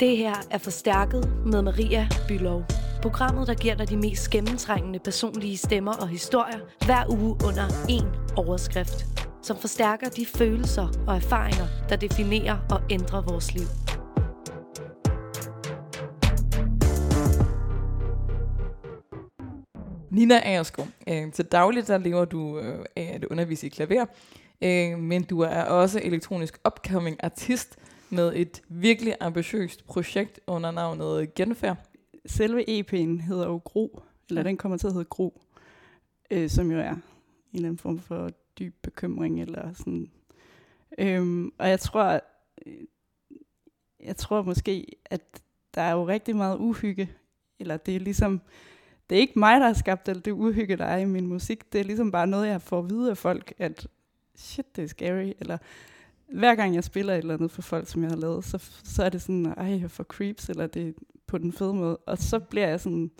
Det her er Forstærket med Maria Bylov. Programmet, der giver dig de mest gennemtrængende personlige stemmer og historier hver uge under én overskrift. Som forstærker de følelser og erfaringer, der definerer og ændrer vores liv. Nina Agerskov, øh, til dagligt der lever du øh, af at undervise i klaver, øh, men du er også elektronisk upcoming artist med et virkelig ambitiøst projekt under navnet Genfærd. Selve EP'en hedder jo Gro, eller den kommer til at hedde Gro, øh, som jo er en eller anden form for dyb bekymring, eller sådan. Øhm, og jeg tror, øh, jeg tror måske, at der er jo rigtig meget uhygge, eller det er ligesom, det er ikke mig, der har skabt alt det uhygge, der er i min musik. Det er ligesom bare noget, jeg får at vide af folk, at shit, det er scary. Eller hver gang jeg spiller et eller andet for folk, som jeg har lavet, så, så er det sådan, ej, jeg får creeps, eller det er på den fede måde. Og så bliver jeg sådan,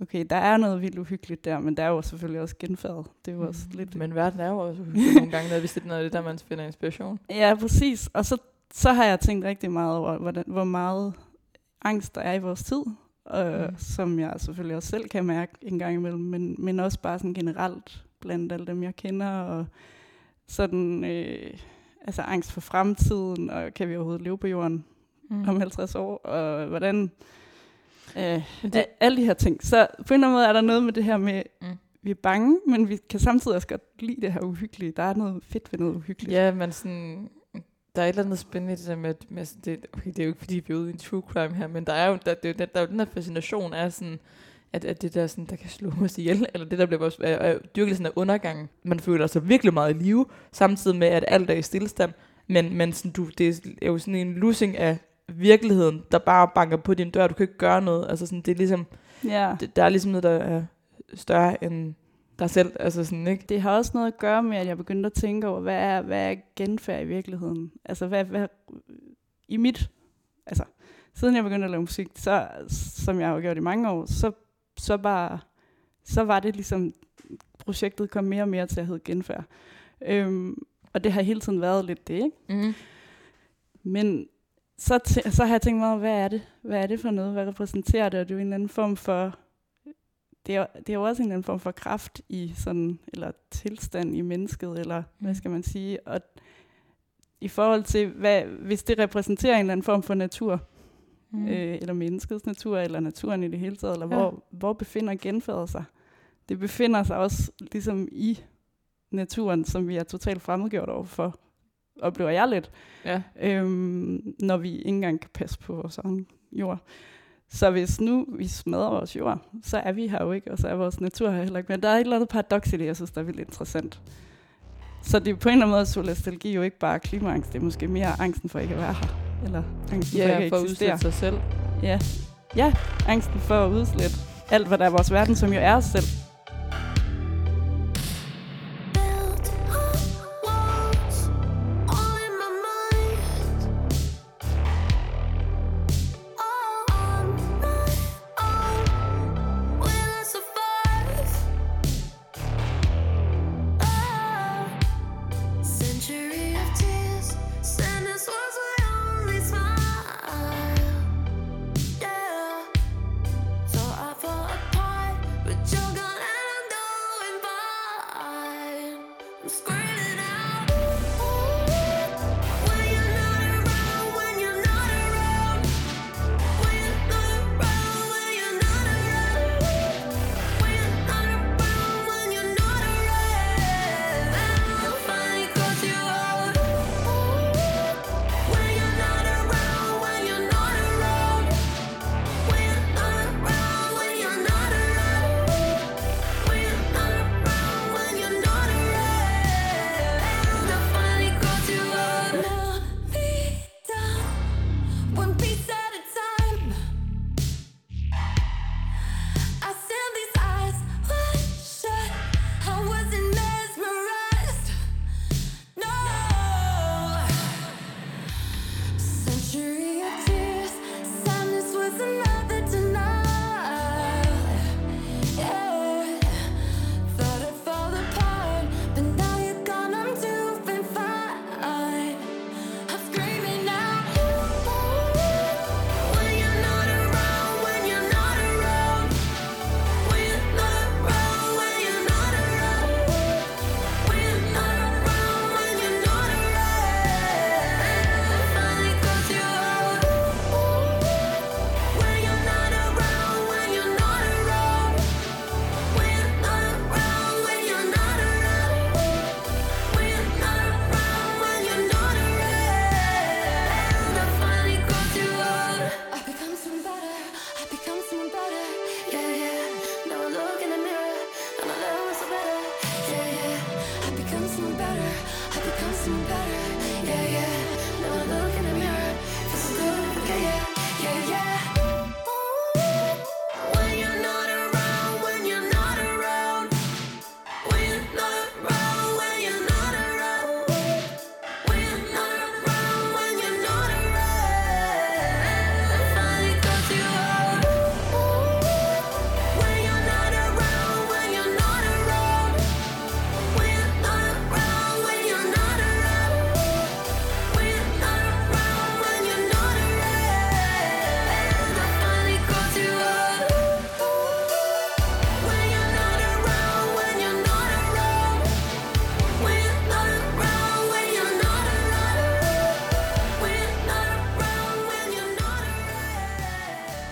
okay, der er noget vildt uhyggeligt der, men der er jo selvfølgelig også genfærd. Det er jo også lidt... Men verden er jo også uhyggelig nogle gange, når vi det noget af det, der man finder inspiration. Ja, præcis. Og så, så har jeg tænkt rigtig meget over, hvordan, hvor meget angst der er i vores tid, øh, mm. som jeg selvfølgelig også selv kan mærke en gang imellem, men, men også bare sådan generelt blandt alle dem, jeg kender, og sådan, øh, altså angst for fremtiden, og kan vi overhovedet leve på jorden mm. om 50 år, og hvordan, øh, det, alle de her ting. Så på en eller anden måde er der noget med det her med, mm. vi er bange, men vi kan samtidig også godt lide det her uhyggelige. Der er noget fedt ved noget uhyggeligt. Ja, men sådan, der er et eller andet spændende i det der med, med det, okay, det er jo ikke fordi, vi er ude i en true crime her, men der er jo, der, det, der, der er jo den her fascination af sådan, at, at det der, sådan, der kan slå os ihjel, eller det der bliver vores øh, dyrket sådan af undergang. Man føler sig virkelig meget i live, samtidig med, at alt er i stillestand. Men, men sådan, du, det er jo sådan en losing af virkeligheden, der bare banker på din dør. Du kan ikke gøre noget. Altså sådan, det er ligesom, ja. det, der er ligesom noget, der er større end dig selv. Altså sådan, ikke? Det har også noget at gøre med, at jeg begyndte at tænke over, hvad er, hvad er genfærd i virkeligheden? Altså, hvad, hvad, i mit, altså, siden jeg begyndte at lave musik, så, som jeg har gjort i mange år, så så bare, så var det ligesom, projektet kom mere og mere til at hedde genfærd. Øhm, og det har hele tiden været lidt det, ikke? Mm. Men så, t- så har jeg tænkt mig, hvad er det? Hvad er det for noget? Hvad repræsenterer det? Og det er jo en eller anden form for, det er, det er jo også en eller anden form for kraft i sådan, eller tilstand i mennesket, eller mm. hvad skal man sige? Og i forhold til, hvad, hvis det repræsenterer en eller anden form for natur, mm. øh, eller menneskets natur, eller naturen i det hele taget, eller ja. hvor, hvor befinder genfærdet sig? Det befinder sig også ligesom i naturen, som vi er totalt fremmedgjort overfor, oplever jeg lidt, ja. øhm, når vi ikke engang kan passe på vores egen jord. Så hvis nu vi smadrer vores jord, så er vi her jo ikke, og så er vores natur her heller ikke. Men der er et eller andet paradoks i det, jeg synes, der er vildt interessant. Så det er på en eller anden måde, solastalgi jo ikke bare klimaangst, det er måske mere angsten for ikke at være her. Eller angsten ja, for ikke at udslætte sig selv. Ja. ja, angsten for at udslette alt, hvad der er vores verden, som jo er os selv.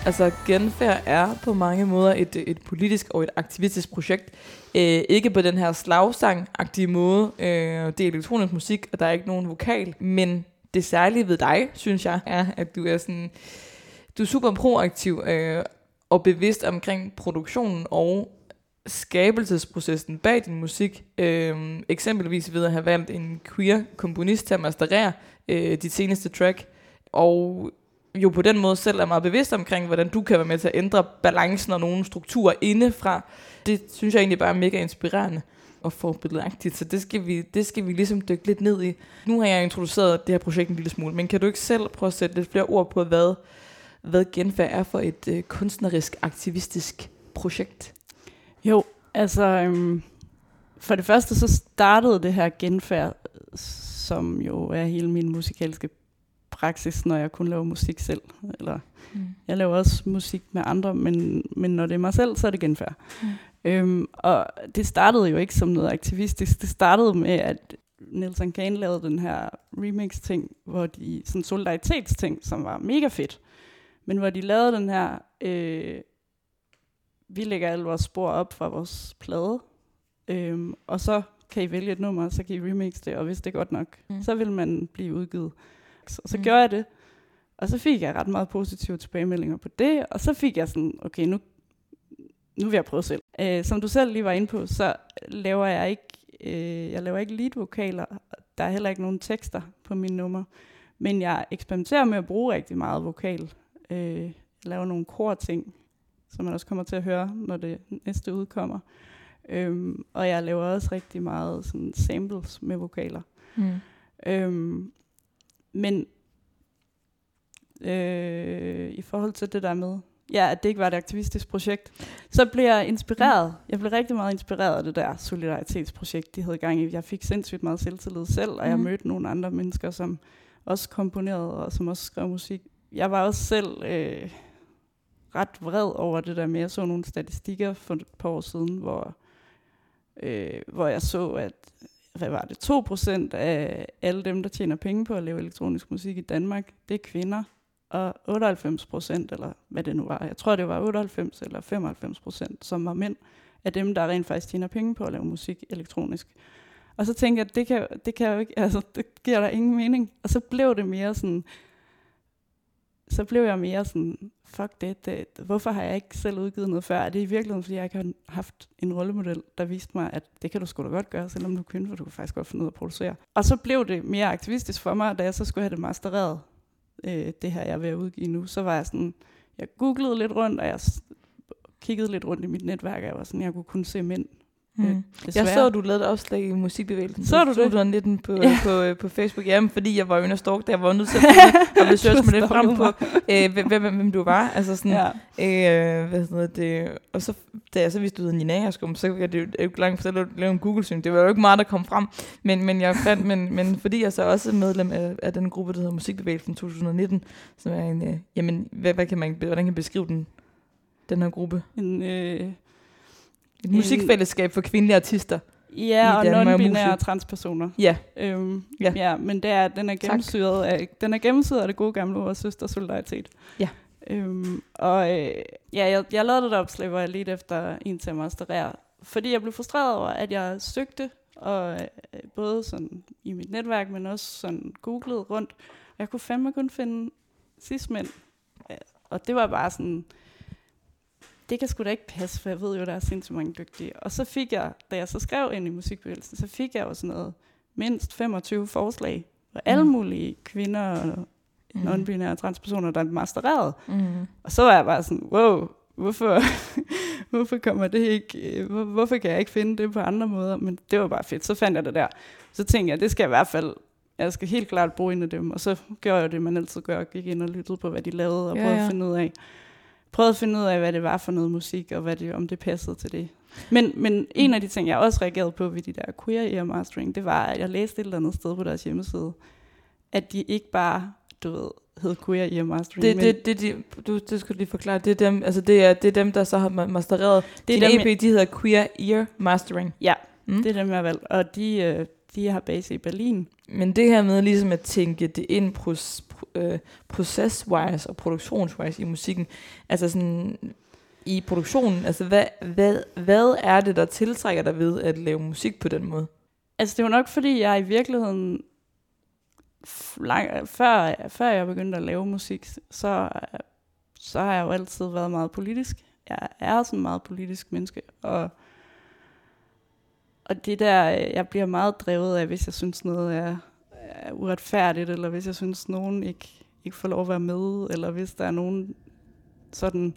Altså, genfærd er på mange måder et, et politisk og et aktivistisk projekt. Øh, ikke på den her slagsang-agtige måde. Øh, det er elektronisk musik, og der er ikke nogen vokal. Men det særlige ved dig, synes jeg, er, at du er sådan... Du er super proaktiv øh, og bevidst omkring produktionen og skabelsesprocessen bag din musik. Øh, eksempelvis ved at have valgt en queer komponist til at masterere øh, dit seneste track. Og jo på den måde selv er meget bevidst omkring, hvordan du kan være med til at ændre balancen og nogle strukturer indefra. Det synes jeg egentlig bare er mega inspirerende og forbilledagtigt, så det skal, vi, det skal vi ligesom dykke lidt ned i. Nu har jeg introduceret det her projekt en lille smule, men kan du ikke selv prøve at sætte lidt flere ord på, hvad, hvad genfærd er for et øh, kunstnerisk, aktivistisk projekt? Jo, altså øhm, for det første så startede det her genfærd, som jo er hele min musikalske praksis, når jeg kun laver musik selv. Eller mm. Jeg laver også musik med andre, men, men når det er mig selv, så er det genfærd. Mm. Øhm, og det startede jo ikke som noget aktivistisk. Det startede med, at Nelson Kane lavede den her remix-ting, hvor de, sådan solidaritetsting, som var mega fedt. Men hvor de lavede den her, øh, vi lægger alle vores spor op fra vores plade, øhm, og så kan I vælge et nummer, så kan I remix det, og hvis det er godt nok, mm. så vil man blive udgivet. Så, så mm. gjorde jeg det. Og så fik jeg ret meget positive tilbagemeldinger på det, og så fik jeg sådan, okay, nu, nu vil jeg prøve selv. Øh, som du selv lige var inde på, så laver jeg ikke, øh, jeg laver ikke lead-vokaler. Der er heller ikke nogen tekster på mine numre. Men jeg eksperimenterer med at bruge rigtig meget vokal. Øh, jeg laver nogle kor-ting, som man også kommer til at høre, når det næste udkommer. Øhm, og jeg laver også rigtig meget sådan samples med vokaler. Mm. Øhm, men øh, i forhold til det der med, ja, at det ikke var et aktivistisk projekt, så blev jeg inspireret. Jeg blev rigtig meget inspireret af det der solidaritetsprojekt, de havde gang i. Jeg fik sindssygt meget selvtillid selv, og jeg mm. mødte nogle andre mennesker, som også komponerede og som også skrev musik. Jeg var også selv øh, ret vred over det der med, jeg så nogle statistikker for et par år siden, hvor, øh, hvor jeg så, at hvad var det, 2% af alle dem, der tjener penge på at lave elektronisk musik i Danmark, det er kvinder. Og 98%, eller hvad det nu var, jeg tror det var 98 eller 95%, som var mænd, af dem, der rent faktisk tjener penge på at lave musik elektronisk. Og så tænkte jeg, det kan, det kan jo ikke, altså det giver der ingen mening. Og så blev det mere sådan, så blev jeg mere sådan, fuck det, det, hvorfor har jeg ikke selv udgivet noget før? Er det i virkeligheden, fordi jeg ikke har haft en rollemodel, der viste mig, at det kan du sgu da godt gøre, selvom du er kvinde, for du kan faktisk godt finde ud af at producere. Og så blev det mere aktivistisk for mig, da jeg så skulle have det mastereret, øh, det her jeg er ved at udgive nu, så var jeg sådan, jeg googlede lidt rundt, og jeg kiggede lidt rundt i mit netværk, og jeg var sådan, jeg kunne kun se mænd Mm. Jeg så, du lavede et opslag i musikbevægelsen. Så du det? 2019 på, ja. på, på, på Facebook. Jamen, fordi jeg var jo inde og stalk, der jeg var nødt til at researche mig lidt frem på, øh, hvem, hvem, hvem, du var. Altså sådan, ja. øh, hvad hedder det, og så, da jeg så vidste, du hed Nina Askum, så var det jo ikke langt for at lave en Google-søgning. Det var jo ikke meget, der kom frem. Men, men, jeg fandt, men, men fordi jeg så også er medlem af, af den gruppe, der hedder Musikbevægelsen 2019, som er en, øh, jamen, hvad, hvad kan man, hvordan kan man beskrive den, den her gruppe? En, øh et musikfællesskab for kvindelige artister. Ja, og non-binære transpersoner. Ja. Øhm, ja. ja. men det er, den er gennemsyret af, den er gennemsyret af det gode gamle ord søster solidaritet. Ja. Øhm, og øh, ja, jeg, jeg lavede det opslag, hvor jeg lidt efter en til at masterere, fordi jeg blev frustreret over, at jeg søgte, og øh, både sådan i mit netværk, men også sådan googlede rundt, og jeg kunne fandme kun finde cis-mænd. Og det var bare sådan, det kan sgu da ikke passe, for jeg ved jo, der er sindssygt mange dygtige. Og så fik jeg, da jeg så skrev ind i musikbevægelsen, så fik jeg jo sådan noget, mindst 25 forslag, og alle mm. mulige kvinder og mm. non-binære transpersoner, der er mastereret. Mm. Og så var jeg bare sådan, wow, hvorfor, hvorfor kommer det ikke, hvor, hvorfor kan jeg ikke finde det på andre måder? Men det var bare fedt, så fandt jeg det der. Så tænkte jeg, det skal jeg i hvert fald, jeg skal helt klart bruge en af dem. Og så gjorde jeg det, man altid gør, gik ind og lyttede på, hvad de lavede, og prøvede ja, ja. at finde ud af, prøvede at finde ud af, hvad det var for noget musik, og hvad det, om det passede til det. Men, men en af de ting, jeg også reagerede på ved de der queer ear mastering, det var, at jeg læste et eller andet sted på deres hjemmeside, at de ikke bare, du ved, hed queer ear mastering. Det, det, det, de, du, det skulle lige forklare. Det er dem, altså det er, det er dem der så har mastereret. Det er dem, EP, de hedder Queer Ear Mastering. Ja, mm. det er dem, jeg har valgt. Og de, øh, de har base i Berlin. Men det her med ligesom at tænke det ind pros, øh, process-wise og produktionswise i musikken. Altså sådan, i produktionen, altså hvad, hvad, hvad er det, der tiltrækker dig ved at lave musik på den måde? Altså det var nok, fordi jeg i virkeligheden, lang, før, før jeg begyndte at lave musik, så, så har jeg jo altid været meget politisk. Jeg er sådan meget politisk menneske, og, og det der, øh, jeg bliver meget drevet af, hvis jeg synes noget er, er uretfærdigt, eller hvis jeg synes nogen ikke, ikke får lov at være med, eller hvis der er nogen sådan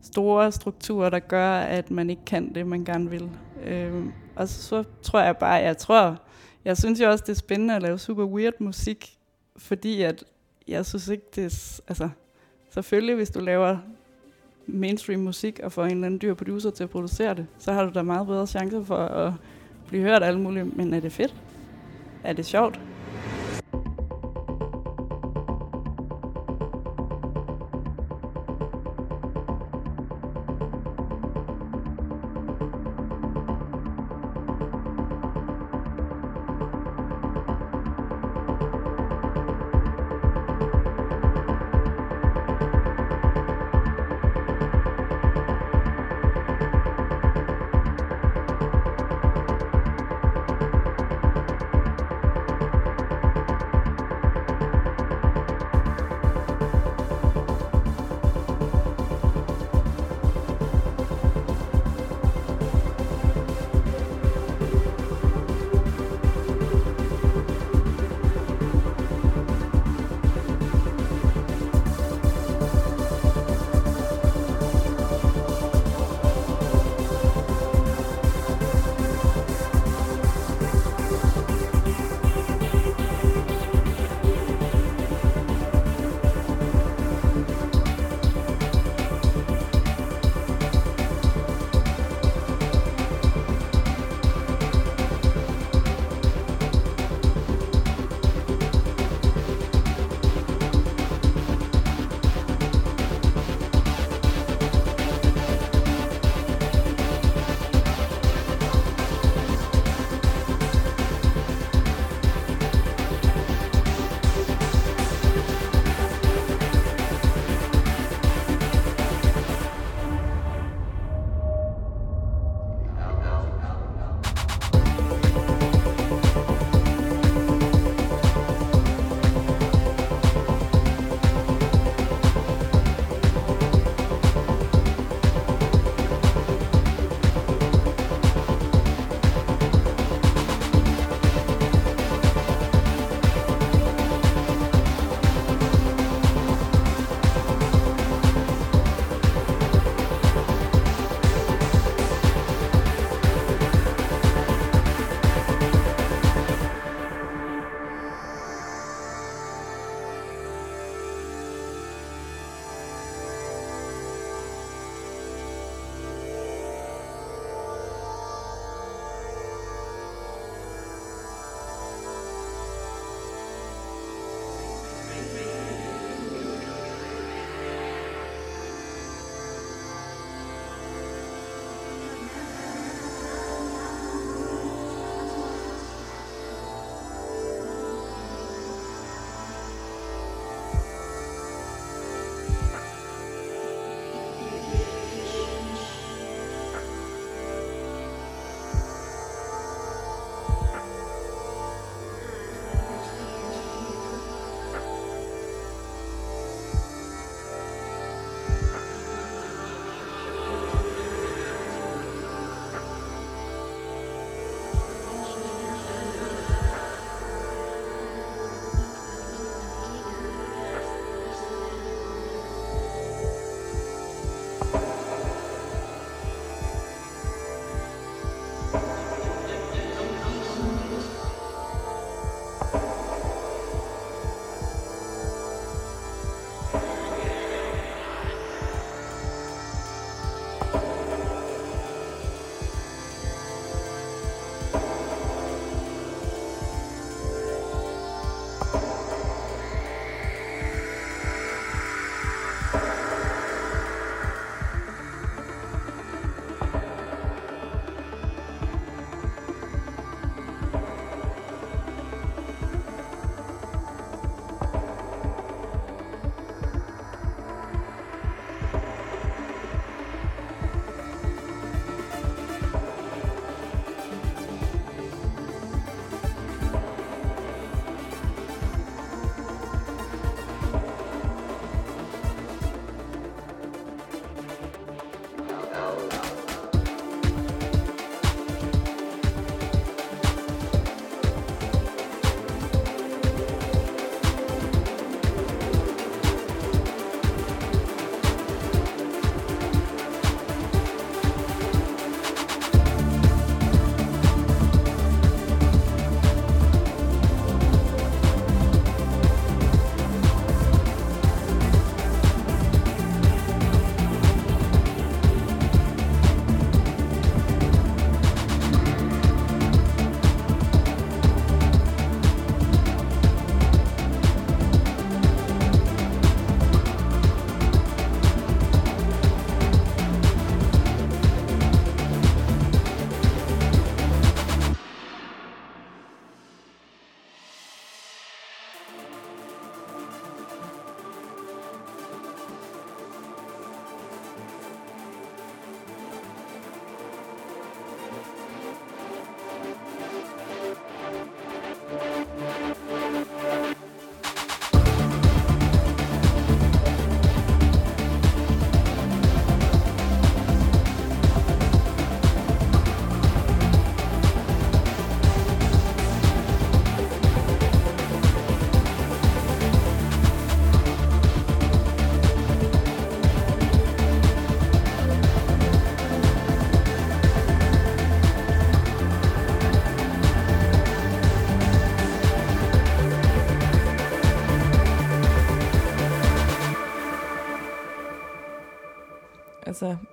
store strukturer, der gør, at man ikke kan det, man gerne vil. Øhm, og så, så tror jeg bare, jeg tror, jeg synes jo også, det er spændende at lave super weird musik, fordi at jeg synes ikke, det er, altså, selvfølgelig hvis du laver mainstream musik og får en eller anden dyr producer til at producere det, så har du da meget bedre chance for at blive hørt alt muligt. Men er det fedt? Er det sjovt?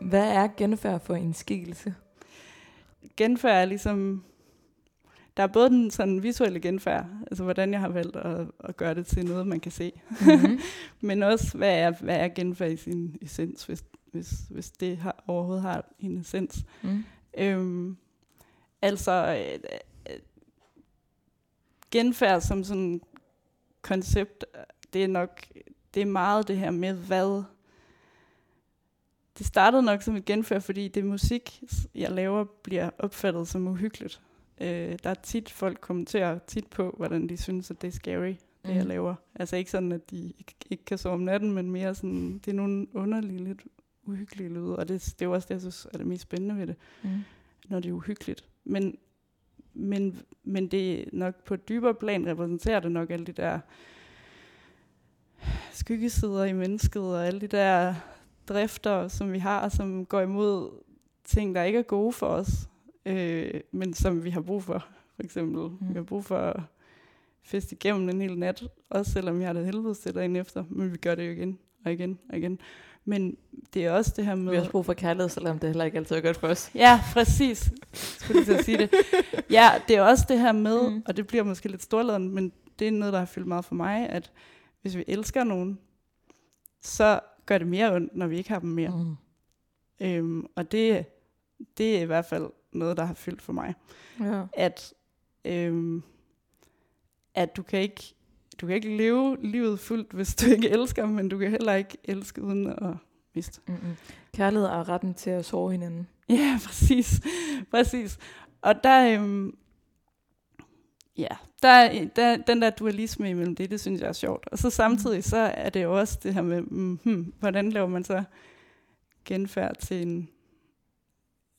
Hvad er genfærd for en skikkelse? Genfærd er ligesom... Der er både den sådan visuelle genfærd, altså hvordan jeg har valgt at, at gøre det til noget, man kan se. Mm-hmm. Men også, hvad er, hvad er genfærd i sin essens, hvis, hvis, hvis det har, overhovedet har en essens. Mm. Øhm, altså, øh, øh, genfærd som sådan koncept, det er nok, det er meget det her med, hvad... Det startede nok som et genfærd, fordi det musik, jeg laver, bliver opfattet som uhyggeligt. Øh, der er tit, folk kommenterer tit på, hvordan de synes, at det er scary, det mm. jeg Mhm. laver. Altså ikke sådan, at de ikke, ikke kan sove om natten, men mere sådan, det er nogle underlige, lidt uhyggelige lyde, og det, det er jo også det, jeg synes er det mest spændende ved det Mm. når det er uhyggeligt. Men, men, men det er nok på et dybere plan repræsenterer det nok alle de der skyggesider i mennesket, og alle de der drifter, som vi har, som går imod ting, der ikke er gode for os, øh, men som vi har brug for. For eksempel, Mm. vi har brug for at feste igennem en hel nat, også selvom vi har det helvede til dagen efter, men vi gør det jo igen og igen og igen. Men det er også det her med... Vi har også brug for kærlighed, selvom det heller ikke altid er godt for os. Ja, præcis. Skulle jeg sige det. Ja, det er også det her med, mm. og det bliver måske lidt storladen, men det er noget, der har fyldt meget for mig, at hvis vi elsker nogen, så gør det mere ondt, når vi ikke har dem mere. Mm. Øhm, og det, det er i hvert fald noget, der har fyldt for mig. Ja. At, øhm, at du kan ikke du kan ikke leve livet fuldt, hvis du ikke elsker, men du kan heller ikke elske uden at miste. Mm-mm. Kærlighed er retten til at sove hinanden. Ja, præcis. præcis. Og der, øhm, ja, der, der, den der dualisme imellem det, det synes jeg er sjovt. Og så samtidig, så er det jo også det her med, mm, hmm, hvordan laver man så genfærd til en,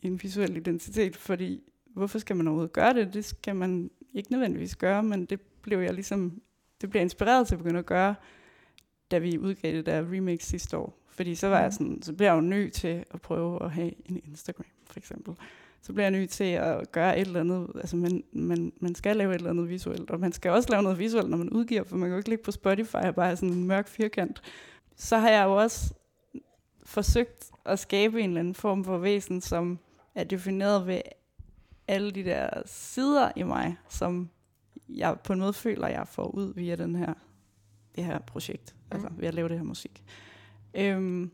en visuel identitet? Fordi, hvorfor skal man overhovedet gøre det? Det skal man ikke nødvendigvis gøre, men det blev jeg ligesom, det blev inspireret til at begynde at gøre, da vi udgav det der remix sidste år. Fordi så var jeg Mhm. sådan, så blev jeg jo nødt til at prøve at have en Instagram, for eksempel. Så bliver jeg nødt til at gøre et eller andet, altså man, man, man skal lave et eller andet visuelt, og man skal også lave noget visuelt, når man udgiver, for man kan jo ikke ligge på Spotify og bare have sådan en mørk firkant. Så har jeg jo også forsøgt at skabe en eller anden form for væsen, som er defineret ved alle de der sider i mig, som jeg på en måde føler, jeg får ud via den her, det her projekt, mm. altså Mm. ved at lave det her musik. Øhm,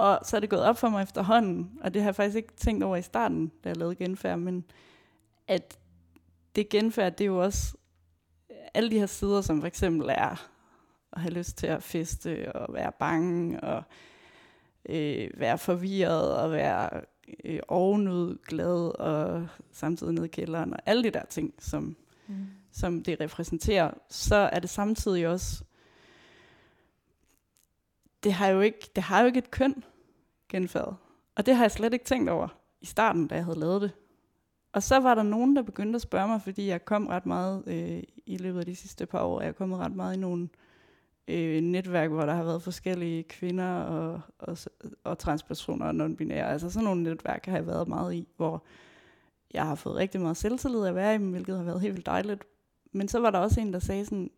og så er det gået op for mig efterhånden, og det har jeg faktisk ikke tænkt over i starten, da jeg lavede genfærd, men at det genfærd, det er jo også alle de her sider, som for eksempel er at have lyst til at feste, og være bange, og øh, være forvirret, og være øh, ovenud glad, og samtidig nede i kælderen, og alle de der ting, som, Mm. som det repræsenterer, så er det samtidig også, det har jo ikke, det har jo ikke et køn genfærd. Og det har jeg slet ikke tænkt over i starten, da jeg havde lavet det. Og så var der nogen, der begyndte at spørge mig, fordi jeg kom ret meget øh, i løbet af de sidste par år, jeg er kommet ret meget i nogle øh, netværk, hvor der har været forskellige kvinder og, og, og transpersoner og non-binære. Altså sådan nogle netværk har jeg været meget i, hvor jeg har fået rigtig meget selvtillid at være i dem, hvilket har været helt vildt dejligt. Men så var der også en, der sagde sådan,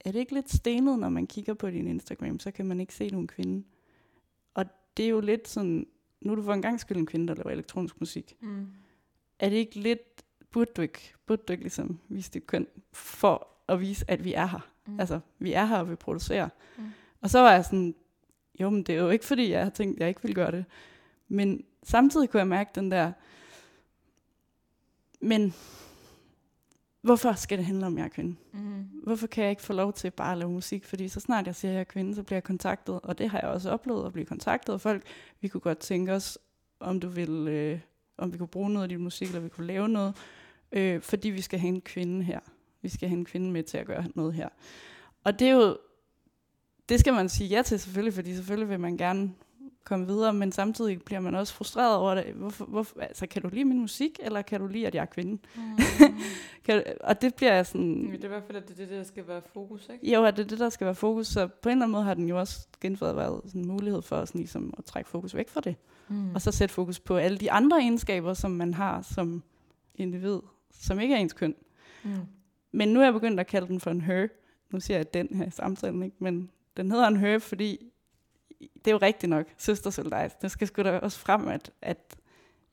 er det ikke lidt stenet, når man kigger på din Instagram, så kan man ikke se nogen kvinde. Det er jo lidt sådan, nu er du for en gang skyld en kvinde, der laver elektronisk musik. Mm. Er det ikke lidt, burde du ikke, burde du ikke ligesom vise dit køn, for at vise, at vi er her? Mm. Altså, vi er her, og vi producerer. Mm. Og så var jeg sådan, jo, men det er jo ikke, fordi jeg har tænkt, at jeg ikke vil gøre det. Men samtidig kunne jeg mærke den der, men hvorfor skal det handle om, at jeg er kvinde? Mm. Hvorfor kan jeg ikke få lov til bare at lave musik? Fordi så snart jeg siger, at jeg er kvinde, så bliver jeg kontaktet. Og det har jeg også oplevet at blive kontaktet af folk. Vi kunne godt tænke os, om du vil, øh, om vi kunne bruge noget af din musik, eller vi kunne lave noget. Øh, fordi vi skal have en kvinde her. Vi skal have en kvinde med til at gøre noget her. Og det er jo, det skal man sige ja til selvfølgelig, fordi selvfølgelig vil man gerne komme videre, men samtidig bliver man også frustreret over det. Hvorfor, hvorfor, altså, kan du lide min musik, eller kan du lide, at jeg er kvinde? Mm. Kan, og det bliver sådan... Men det er i hvert fald, at det er det, der skal være fokus, ikke? Jo, at det er det, der skal være fokus. Så på en eller anden måde har den jo også genfærdet været sådan en mulighed for sådan ligesom at trække fokus væk fra det. Mm. Og så sætte fokus på alle de andre egenskaber, som man har som individ, som ikke er ens køn. Mm. Men nu er jeg begyndt at kalde den for en her. Nu siger jeg den her i samtalen, ikke? men den hedder en her, fordi det er jo rigtigt nok, søster soldat. Det skal sgu da også frem, at, at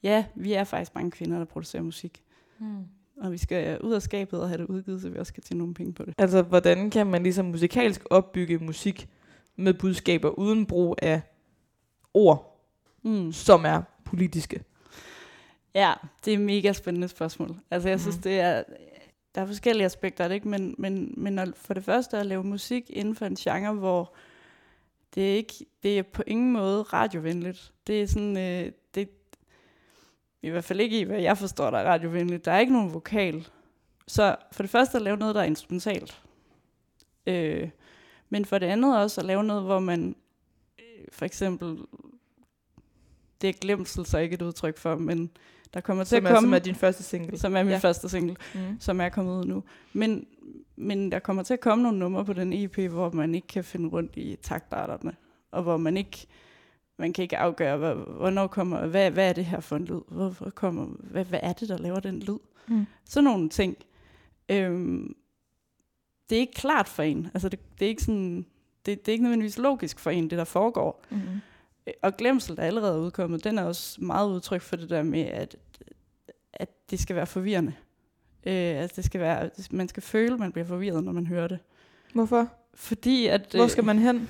ja, vi er faktisk mange kvinder, der producerer musik. Mm. Og vi skal ud af skabet og have det udgivet, så vi også kan tjene nogle penge på det. Altså, hvordan kan man ligesom musikalsk opbygge musik med budskaber uden brug af ord, Mm. som er politiske? Ja, det er et mega spændende spørgsmål. Altså, jeg Mhm. synes, det er... Der er forskellige aspekter af det, ikke? Men, men, men for det første at lave musik inden for en genre, hvor det er ikke, det er på ingen måde radiovenligt. Det er sådan, øh, det, i hvert fald ikke i, hvad jeg forstår, der er radiovenligt. Der er ikke nogen vokal. Så for det første at lave noget, der er instrumentalt. Øh, men for det andet også at lave noget, hvor man øh, for eksempel, det er glemsel, så ikke et udtryk for, men der kommer til Som at er, komme, som er din første single. som er min ja. første single, Mm. som er kommet ud nu. Men, men der kommer til at komme nogle numre på den EP, hvor man ikke kan finde rundt i taktarterne, og hvor man ikke man kan ikke afgøre, hvad, hvornår kommer, hvad, hvad er det her for en lyd? Hvorfor kommer, hvad, hvad er det, der laver den lyd? Mm. Sådan nogle ting. Øhm, det er ikke klart for en. Altså det, det er ikke sådan, det, det er ikke nødvendigvis logisk for en, det der foregår. Mm. Og Glemsel, der allerede er udkommet, den er også meget udtryk for det der med, at, at det skal være forvirrende. Øh, altså det skal være, man skal føle, at man bliver forvirret, når man hører det. Hvorfor? Fordi at... Hvor øh, skal man hen?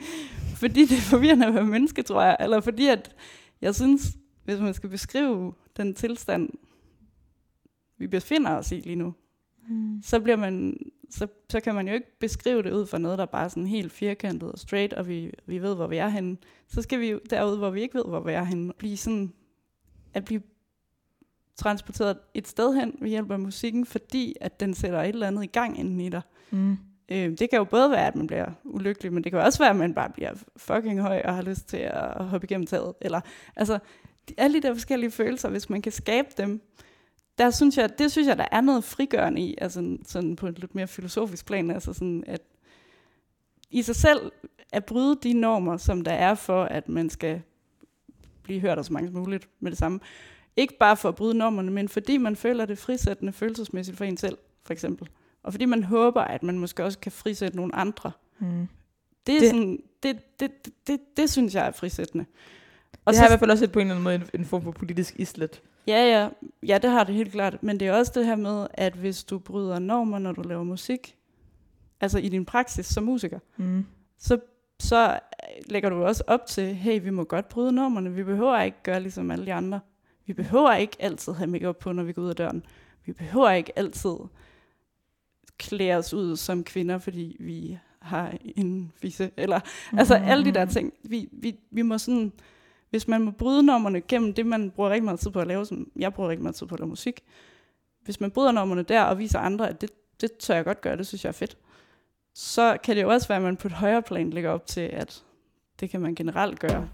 fordi det er forvirrende at være menneske, tror jeg. Eller fordi at, jeg synes, hvis man skal beskrive den tilstand, vi befinder os i lige nu, Mm. så bliver man så, så kan man jo ikke beskrive det ud fra noget, der bare er sådan helt firkantet og straight, og vi, vi ved, hvor vi er henne. Så skal vi derud, hvor vi ikke ved, hvor vi er henne, blive sådan, at blive transporteret et sted hen ved hjælp af musikken, fordi at den sætter et eller andet i gang inden i dig. Mm. Øh, det kan jo både være, at man bliver ulykkelig, men det kan også være, at man bare bliver fucking høj og har lyst til at hoppe igennem taget. Eller, altså, alle de der forskellige følelser, hvis man kan skabe dem, der synes jeg, det synes jeg, der er noget frigørende i, altså sådan på et lidt mere filosofisk plan, altså sådan, at i sig selv at bryde de normer, som der er for, at man skal blive hørt af så mange som muligt med det samme. Ikke bare for at bryde normerne, men fordi man føler det frisættende følelsesmæssigt for en selv, for eksempel. Og fordi man håber, at man måske også kan frisætte nogle andre. Mm. Det, er Det- sådan, det, det, det, det, det synes jeg er frisættende. Og det har i så, hvert fald også et på en eller anden måde en, en form for politisk islet. ja, ja, ja, det har det helt klart. Men det er også det her med, at hvis du bryder normer, når du laver musik, altså i din praksis som musiker, Mm. så, så lægger du også op til, hey, vi må godt bryde normerne. Vi behøver ikke gøre ligesom alle de andre. Vi behøver ikke altid have makeup på, når vi går ud af døren. Vi behøver ikke altid klæde os ud som kvinder, fordi vi har en fisse. Eller, mm-hmm. altså alle de der ting. Vi, vi, vi må sådan, hvis man må bryde normerne gennem det, man bruger rigtig meget tid på at lave, som jeg bruger rigtig meget tid på at lave musik. Hvis man bryder normerne der og viser andre, at det, det tør jeg godt gøre, det synes jeg er fedt så kan det jo også være, at man på et højere plan lægger op til, at det kan man generelt gøre.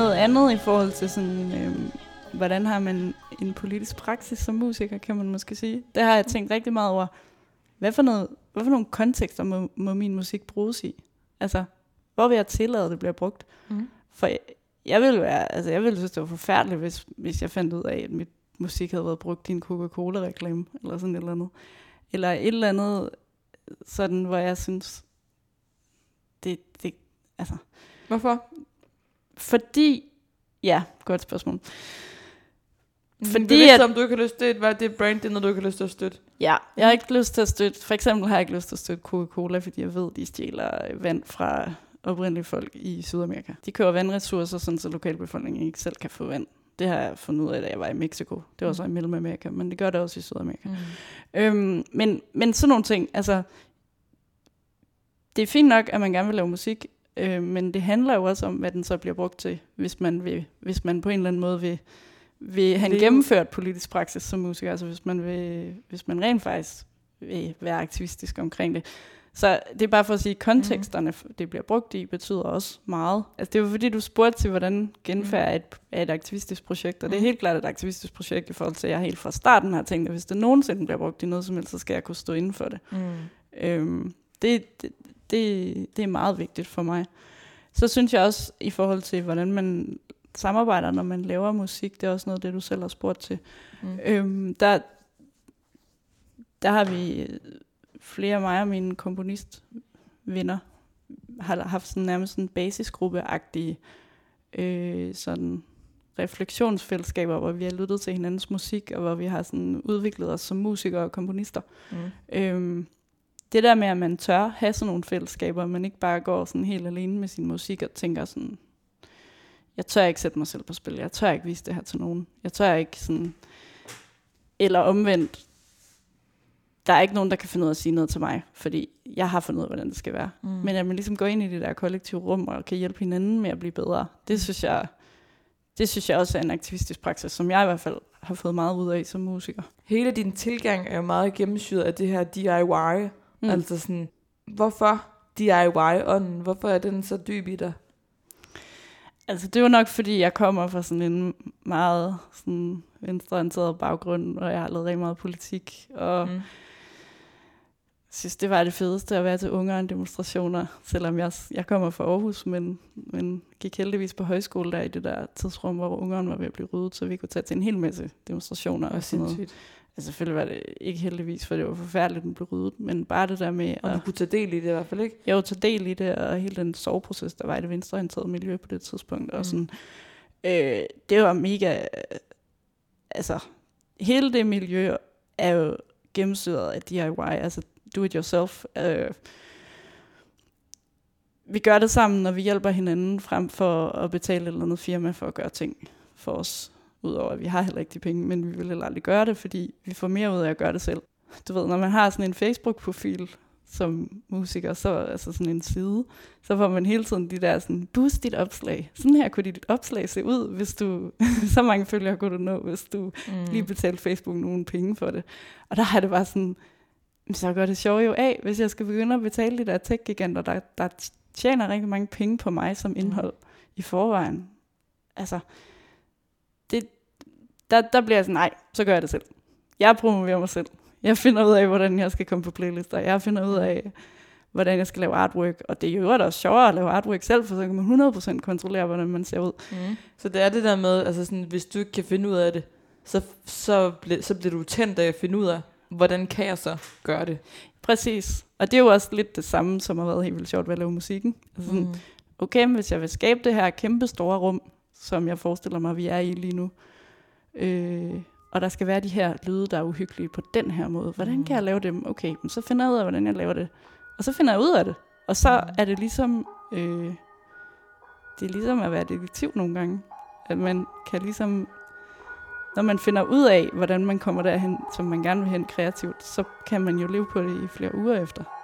Noget andet i forhold til sådan, øh, hvordan har man en politisk praksis som musiker, kan man måske sige. Det har jeg tænkt rigtig meget over. Hvad for, noget, hvad for nogle kontekster må, må min musik bruges i? Altså, hvor vil jeg tillade, at det bliver brugt? Mm. For jeg, jeg ville være, altså jeg ville synes, det var forfærdeligt, hvis, hvis jeg fandt ud af, at mit musik havde været brugt i en Coca-Cola-reklame, eller sådan et eller andet. Eller et eller andet, sådan, hvor jeg synes, det, det altså, Hvorfor? Fordi, ja, godt spørgsmål. Fordi at... at- om du ikke har lyst til, at hvad det er brand, det er noget, du ikke har lyst til at støtte. Ja, jeg har ikke lyst til at støtte, for eksempel har jeg ikke lyst til at støtte Coca-Cola, fordi jeg ved, de stjæler vand fra oprindelige folk i Sydamerika. De køber vandressourcer, sådan så lokalbefolkningen ikke selv kan få vand. Det har jeg fundet ud af, da jeg var i Mexico. Det var så i Mellemamerika, men det gør det også i Sydamerika. Mm. Øhm, men, men sådan nogle ting, altså, det er fint nok, at man gerne vil lave musik, øh, men det handler jo også om, hvad den så bliver brugt til, hvis man, vil, hvis man på en eller anden måde vil, vil have en gennemført politisk praksis som musiker, altså hvis man, vil, hvis man rent faktisk vil være aktivistisk omkring det. Så det er bare for at sige, at konteksterne, mm. det bliver brugt i, betyder også meget. Altså det var fordi, du spurgte til, hvordan genfærd er et, er et aktivistisk projekt, og det er Mm. helt klart et aktivistisk projekt i forhold til, at jeg helt fra starten har tænkt, at hvis det nogensinde bliver brugt i noget som helst, så skal jeg kunne stå inden for det. Mm. Øhm, det, det, det, det er meget vigtigt for mig. Så synes jeg også, i forhold til, hvordan man samarbejder, når man laver musik, det er også noget af det, du selv har spurgt til. Mm. Øhm, der, der har vi flere af mig og mine komponistvenner har haft sådan nærmest sådan basisgruppe-agtige øh, sådan refleksionsfællesskaber, hvor vi har lyttet til hinandens musik, og hvor vi har sådan udviklet os som musikere og komponister. Mm. Øhm, det der med, at man tør have sådan nogle fællesskaber, man ikke bare går sådan helt alene med sin musik og tænker sådan, jeg tør ikke sætte mig selv på spil, jeg tør ikke vise det her til nogen, jeg tør ikke sådan, eller omvendt, der er ikke nogen, der kan finde ud af at sige noget til mig, fordi jeg har fundet ud af, hvordan det skal være. Mm. Men at man ligesom går ind i det der kollektive rum og kan hjælpe hinanden med at blive bedre, det synes jeg, det synes jeg også er en aktivistisk praksis, som jeg i hvert fald har fået meget ud af som musiker. Hele din tilgang er jo meget gennemsyret af det her DIY. Mm. Altså sådan, hvorfor DIY-ånden? Hvorfor er den så dyb i dig? Altså, det var nok, fordi jeg kommer fra sådan en meget sådan, venstreorienteret baggrund, og jeg har lavet rigtig meget politik, og mm. Synes, det var det fedeste at være til unge demonstrationer, selvom jeg, jeg kommer fra Aarhus, men, men gik heldigvis på højskole der i det der tidsrum, hvor ungerne var ved at blive ryddet, så vi kunne tage til en hel masse demonstrationer og Og sådan noget. Altså, selvfølgelig var det ikke heldigvis, for det var forfærdeligt, at den blev ryddet, men bare det der med Og du at kunne tage del i det i hvert fald, ikke? jeg var tage del i det, og hele den soveproces, der var i det venstreorienterede miljø på det tidspunkt. Og Mm. sådan, øh, det var mega... Øh, altså, hele det miljø er jo gennemsyret af DIY, altså do it yourself. Øh, vi gør det sammen, når vi hjælper hinanden, frem for at betale et eller andet firma for at gøre ting for os. Udover at vi har heller ikke de penge, men vi vil heller aldrig gøre det, fordi vi får mere ud af at gøre det selv. Du ved, når man har sådan en Facebook-profil, som musiker, så altså sådan en side, så får man hele tiden de der sådan, boost dit opslag. Sådan her kunne dit opslag se ud, hvis du, så mange følgere kunne du nå, hvis du Mm. lige betalte Facebook nogle penge for det. Og der har det bare sådan, "Men så går det sjovt jo af, hvis jeg skal begynde at betale de der tech-giganter, der, der tjener rigtig mange penge på mig som indhold mm. i forvejen. Altså, der, der bliver jeg sådan, nej, så gør jeg det selv. Jeg promoverer mig selv. Jeg finder ud af, hvordan jeg skal komme på playlister. Jeg finder ud af, hvordan jeg skal lave artwork. Og det er jo også sjovere at lave artwork selv, for så kan man 100% kontrollere, hvordan man ser ud. Mm. Så det er det der med, altså sådan, hvis du ikke kan finde ud af det, så, så, ble, så bliver du tændt af at finde ud af, hvordan kan jeg så gøre det? Præcis. Og det er jo også lidt det samme, som har været helt vildt sjovt ved at lave musikken. Altså sådan, Mm. okay, hvis jeg vil skabe det her kæmpe store rum, som jeg forestiller mig, vi er i lige nu, øh, og der skal være de her lyde, der er uhyggelige på den her måde, hvordan kan jeg lave dem? Okay, men så finder jeg ud af, hvordan jeg laver det. Og så finder jeg ud af det. Og så er det ligesom, øh, det er ligesom at være detektiv nogle gange. At man kan ligesom, når man finder ud af, hvordan man kommer derhen, som man gerne vil hen kreativt, så kan man jo leve på det i flere uger efter.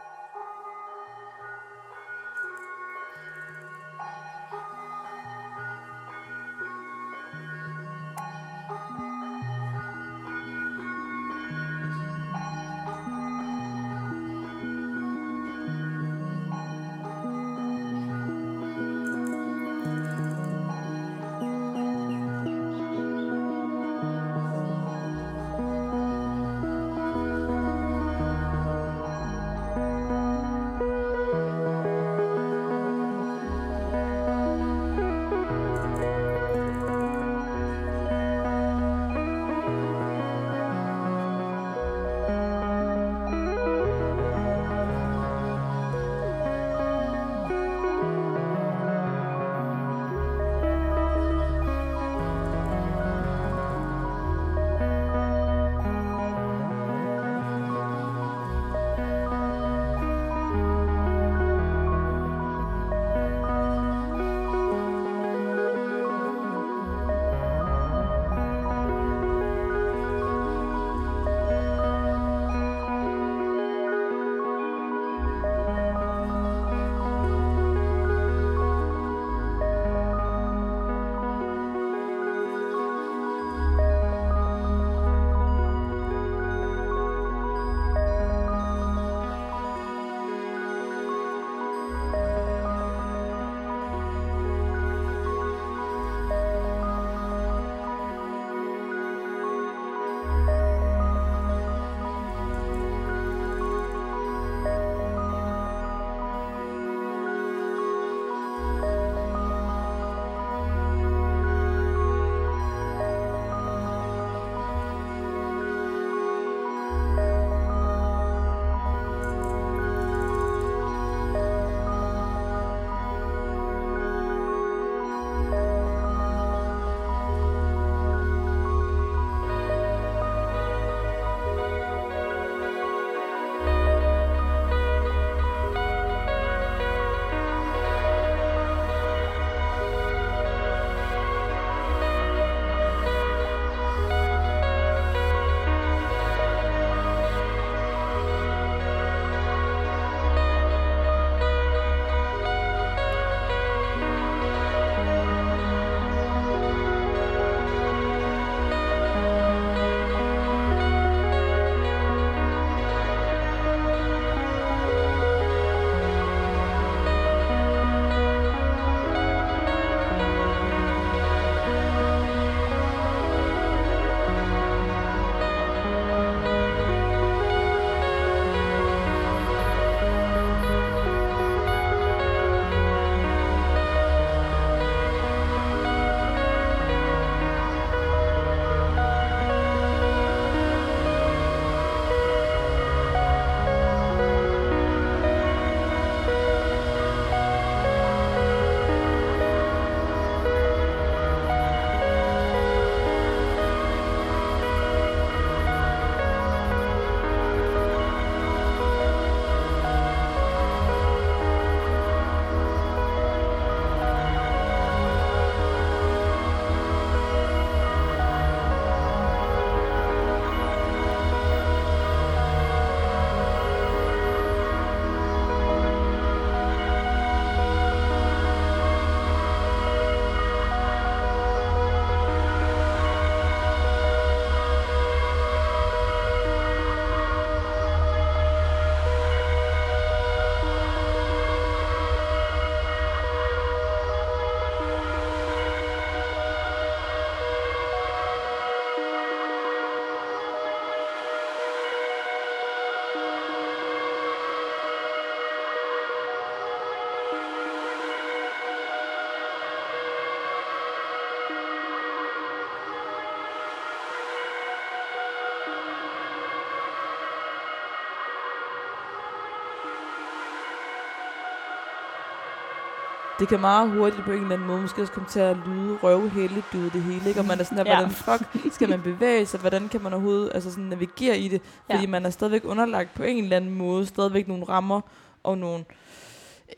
Det kan meget hurtigt på en eller anden måde måske også komme til at lyde røvheldigt ud det hele, ikke? Og man er sådan, at, Ja. hvordan fuck skal man bevæge sig, hvordan kan man overhovedet altså sådan navigere i det, fordi Ja. man er stadigvæk underlagt på en eller anden måde, stadigvæk nogle rammer og nogle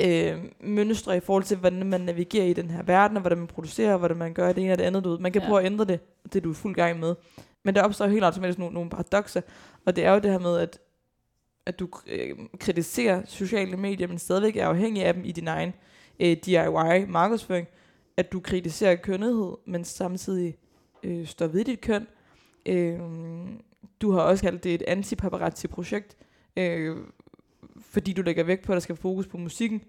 øh, mønstre i forhold til, hvordan man navigerer i den her verden, og hvordan man producerer, og hvordan man gør det ene og det andet. Du ved. Man kan Ja. ja. prøve at ændre det, det er du i fuld gang med. Men der opstår helt automatisk nogle, nogle paradoxer, og det er jo det her med, at, at du øh, kritiserer sociale medier, men stadigvæk er afhængig af dem i din egen øh, DIY-markedsføring, at du kritiserer kønnethed, men samtidig øh, står ved dit køn. Øh, du har også kaldt det et anti-paparazzi-projekt, øh, fordi du lægger vægt på, at der skal fokus på musikken,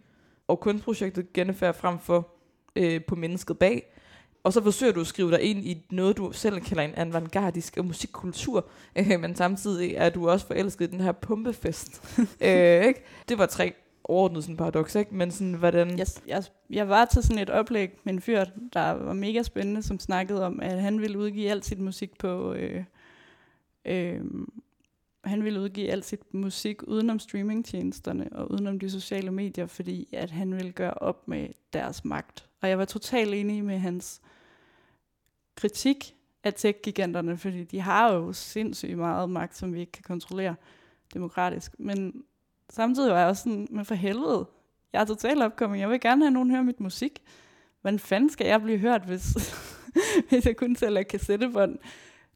og kunstprojektet gennemfører frem for øh, på mennesket bag. Og så forsøger du at skrive dig ind i noget, du selv kalder en avantgardisk musikkultur, øh, men samtidig er du også forelsket i den her pumpefest. øh, ikke? Det var tre overordnet sådan paradoks, ikke? Men sådan, hvordan... Jeg, jeg, jeg var til sådan et oplæg med en fyr, der var mega spændende, som snakkede om, at han ville udgive alt sit musik på... Øh, øh, han ville udgive alt sit musik udenom streamingtjenesterne og udenom de sociale medier, fordi at han ville gøre op med deres magt. Og jeg var totalt enig med hans kritik af tech-giganterne, fordi de har jo sindssygt meget magt, som vi ikke kan kontrollere demokratisk. Men samtidig var jeg også sådan, men for helvede, jeg er totalt opkommet. Jeg vil gerne have nogen høre mit musik. Hvordan fanden skal jeg blive hørt, hvis, hvis jeg kun sælger kassettebånd?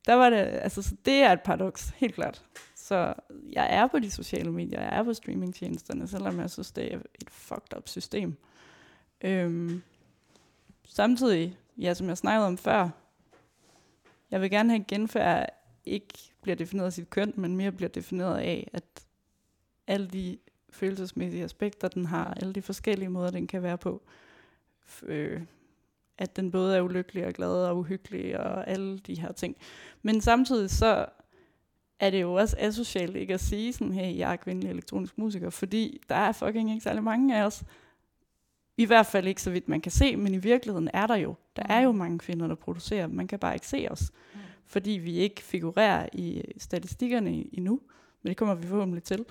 Der var det, altså, så det er et paradoks, helt klart. Så jeg er på de sociale medier, jeg er på streamingtjenesterne, selvom jeg synes, det er et fucked up system. Øhm, samtidig, ja, som jeg snakkede om før, jeg vil gerne have en genfærd, ikke bliver defineret af sit køn, men mere bliver defineret af, at alle de følelsesmæssige aspekter, den har, alle de forskellige måder, den kan være på, øh, at den både er ulykkelig og glad og uhyggelig og alle de her ting. Men samtidig så er det jo også asocialt ikke at sige sådan, hey, jeg er kvindelig elektronisk musiker, fordi der er fucking ikke særlig mange af os. I hvert fald ikke så vidt man kan se, men i virkeligheden er der jo. Der er jo mange kvinder, der producerer, man kan bare ikke se os, fordi vi ikke figurerer i statistikkerne endnu, men det kommer vi forhåbentlig til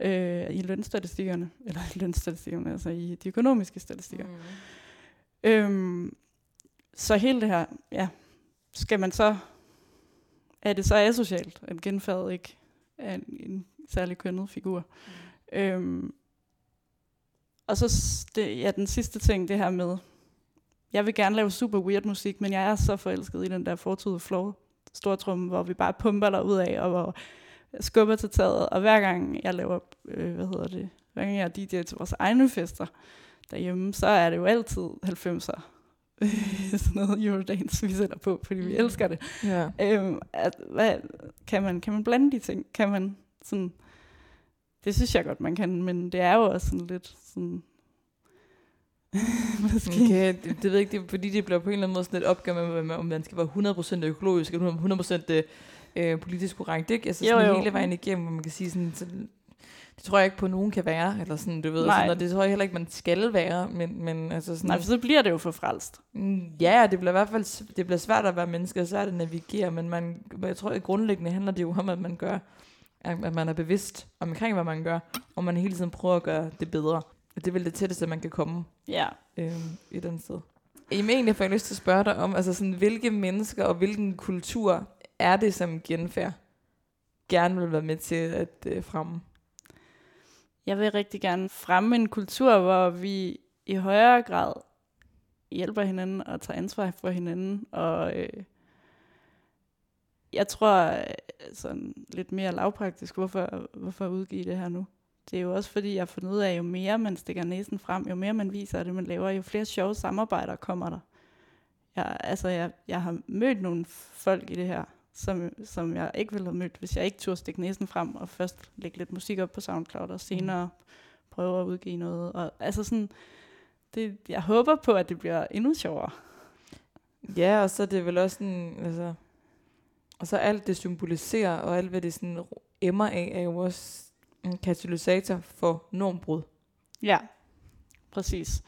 øh, i lønstatistikkerne, eller i lønstatistikkerne, altså i de økonomiske statistikker. Mm. Øhm, så hele det her, ja, skal man så, er det så asocialt, at genfærdet ikke er en, en særlig kønnet figur? Mm. Øhm, og så det, ja, den sidste ting, det her med, jeg vil gerne lave super weird musik, men jeg er så forelsket i den der fortide flow stortrum, hvor vi bare pumper der ud af, og hvor jeg skubber til taget, og hver gang jeg laver, øh, hvad hedder det, hver gang jeg er DJ til vores egne fester derhjemme, så er det jo altid 90'er. Sådan noget Eurodance, vi sætter på, fordi vi elsker det. Ja. Øhm, at, hvad, kan, man, kan man blande de ting? Kan man sådan... Det synes jeg godt, man kan, men det er jo også sådan lidt sådan... Måske. Okay, det, det ved jeg ikke, det fordi det bliver på en eller anden måde sådan et opgør med, med, om man skal være 100% økologisk, eller 100% øh, politisk korrekt, ikke? Altså Jo, sådan jo. hele vejen igennem, hvor man kan sige sådan, sådan det tror jeg ikke på, at nogen kan være, eller sådan, du ved, Nej. sådan, og det tror jeg heller ikke, man skal være, men, men altså sådan, Nej, for så bliver det jo for frelst. Mm, Ja, det bliver i hvert fald det bliver svært at være menneske, og svært at navigere, men man, jeg tror, at grundlæggende handler det jo om, at man gør, at man er bevidst omkring, hvad man gør, og man hele tiden prøver at gøre det bedre. Og det er vel det tætteste, man kan komme Ja. øh, et andet sted. Jamen, egentlig får jeg lyst til at spørge dig om, altså sådan, hvilke mennesker og hvilken kultur er det, som genfærd gerne vil være med til at øh, fremme? Jeg vil rigtig gerne fremme en kultur, hvor vi i højere grad hjælper hinanden og tager ansvar for hinanden. Og øh, jeg tror øh, sådan lidt mere lavpraktisk, hvorfor, hvorfor udgive det her nu. Det er jo også fordi, jeg har fundet ud af, at jo mere man stikker næsen frem, jo mere man viser det, man laver, jo flere sjove samarbejder kommer der. Jeg, altså, jeg, jeg har mødt nogle folk i det her, som, som jeg ikke ville have mødt, hvis jeg ikke turde stikke næsen frem og først lægge lidt musik op på SoundCloud og senere prøve at udgive noget. Og, altså sådan, det, jeg håber på, at det bliver endnu sjovere. Ja, og så er det vel også sådan, altså, og så alt det symboliserer, og alt hvad det sådan emmer af, er jo også en katalysator for normbrud. Ja, præcis.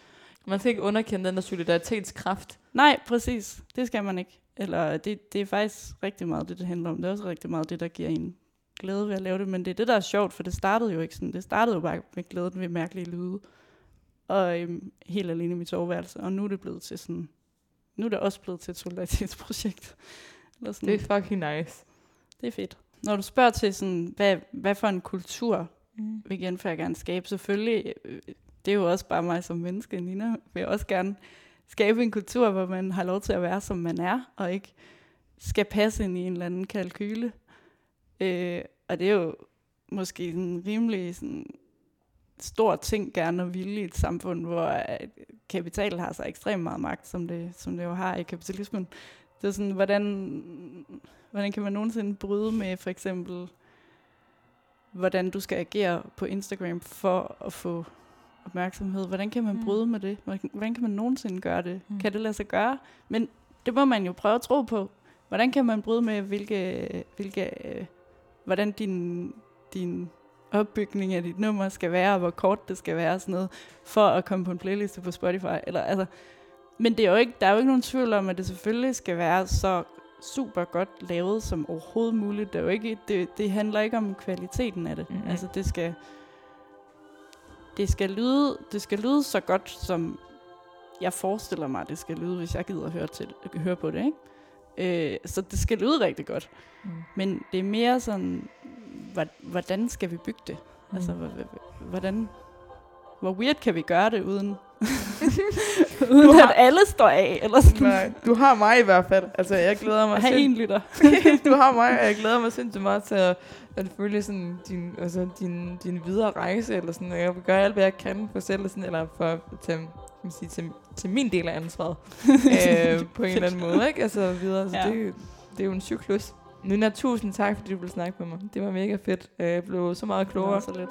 Man skal ikke underkende den der solidaritetskraft. Nej, præcis. Det skal man ikke. Eller det, det er faktisk rigtig meget det, det handler om. Det er også rigtig meget det, der giver en glæde ved at lave det. Men det er det, der er sjovt, for det startede jo ikke sådan. Det startede jo bare med glæden ved mærkelige lyde. og øhm, helt alene i mit soveværelse. Og nu er det blevet til sådan, nu er det også blevet til et solidaritetsprojekt. Eller sådan. Det er fucking nice. det er fedt. Når du spørger til sådan, hvad, hvad for en kultur Mm. vil genfærd gerne skabe, selvfølgelig, øh, det er jo også bare mig som menneske, Nina, vil også gerne skabe en kultur, hvor man har lov til at være, som man er, og ikke skal passe ind i en eller anden kalkyle. Øh, og det er jo måske en rimelig sådan, stor ting gerne at ville i et samfund, hvor kapital har så ekstremt meget magt, som det, som det jo har i kapitalismen. Det er sådan, hvordan, hvordan kan man nogensinde bryde med for eksempel, hvordan du skal agere på Instagram for at få opmærksomhed. Hvordan kan man Mm. bryde med det? Hvordan, kan man nogensinde gøre det? Mm. Kan det lade sig gøre? Men det må man jo prøve at tro på. Hvordan kan man bryde med, hvilke, hvilke, øh, hvordan din, din opbygning af dit nummer skal være, og hvor kort det skal være, og sådan noget, for at komme på en playliste på Spotify. Eller, altså, men det er jo ikke, der er jo ikke nogen tvivl om, at det selvfølgelig skal være så super godt lavet som overhovedet muligt. Det, er jo ikke, det, det handler ikke om kvaliteten af det. Mhm. Mm-hmm. Altså det skal, det skal lyde, det skal lyde så godt, som jeg forestiller mig, det skal lyde, hvis jeg gider høre, til, høre på det. Ikke? Øh, så det skal lyde rigtig godt. Mm. Men det er mere sådan, hvordan skal vi bygge det? Mm. Altså, hva- hva- hvordan, hvor weird kan vi gøre det, uden, uden har- at alle står af? Eller sådan. Nej, du har mig i hvert fald. Altså, jeg glæder mig Have sind- en lytter. du har mig, og jeg glæder mig sindssygt meget til at, at følge sådan din, altså din, din videre rejse, eller sådan, jeg vil gøre alt, hvad jeg kan for selv, sådan, eller for til, kan man sige, til, til min del af ansvaret, øh, på en eller anden måde, ikke? Altså videre, så Ja. det, det er jo en cyklus. Nina, tusind tak, fordi du ville snakke med mig. Det var mega fedt. Øh, Jeg blev så meget klogere. Så lidt.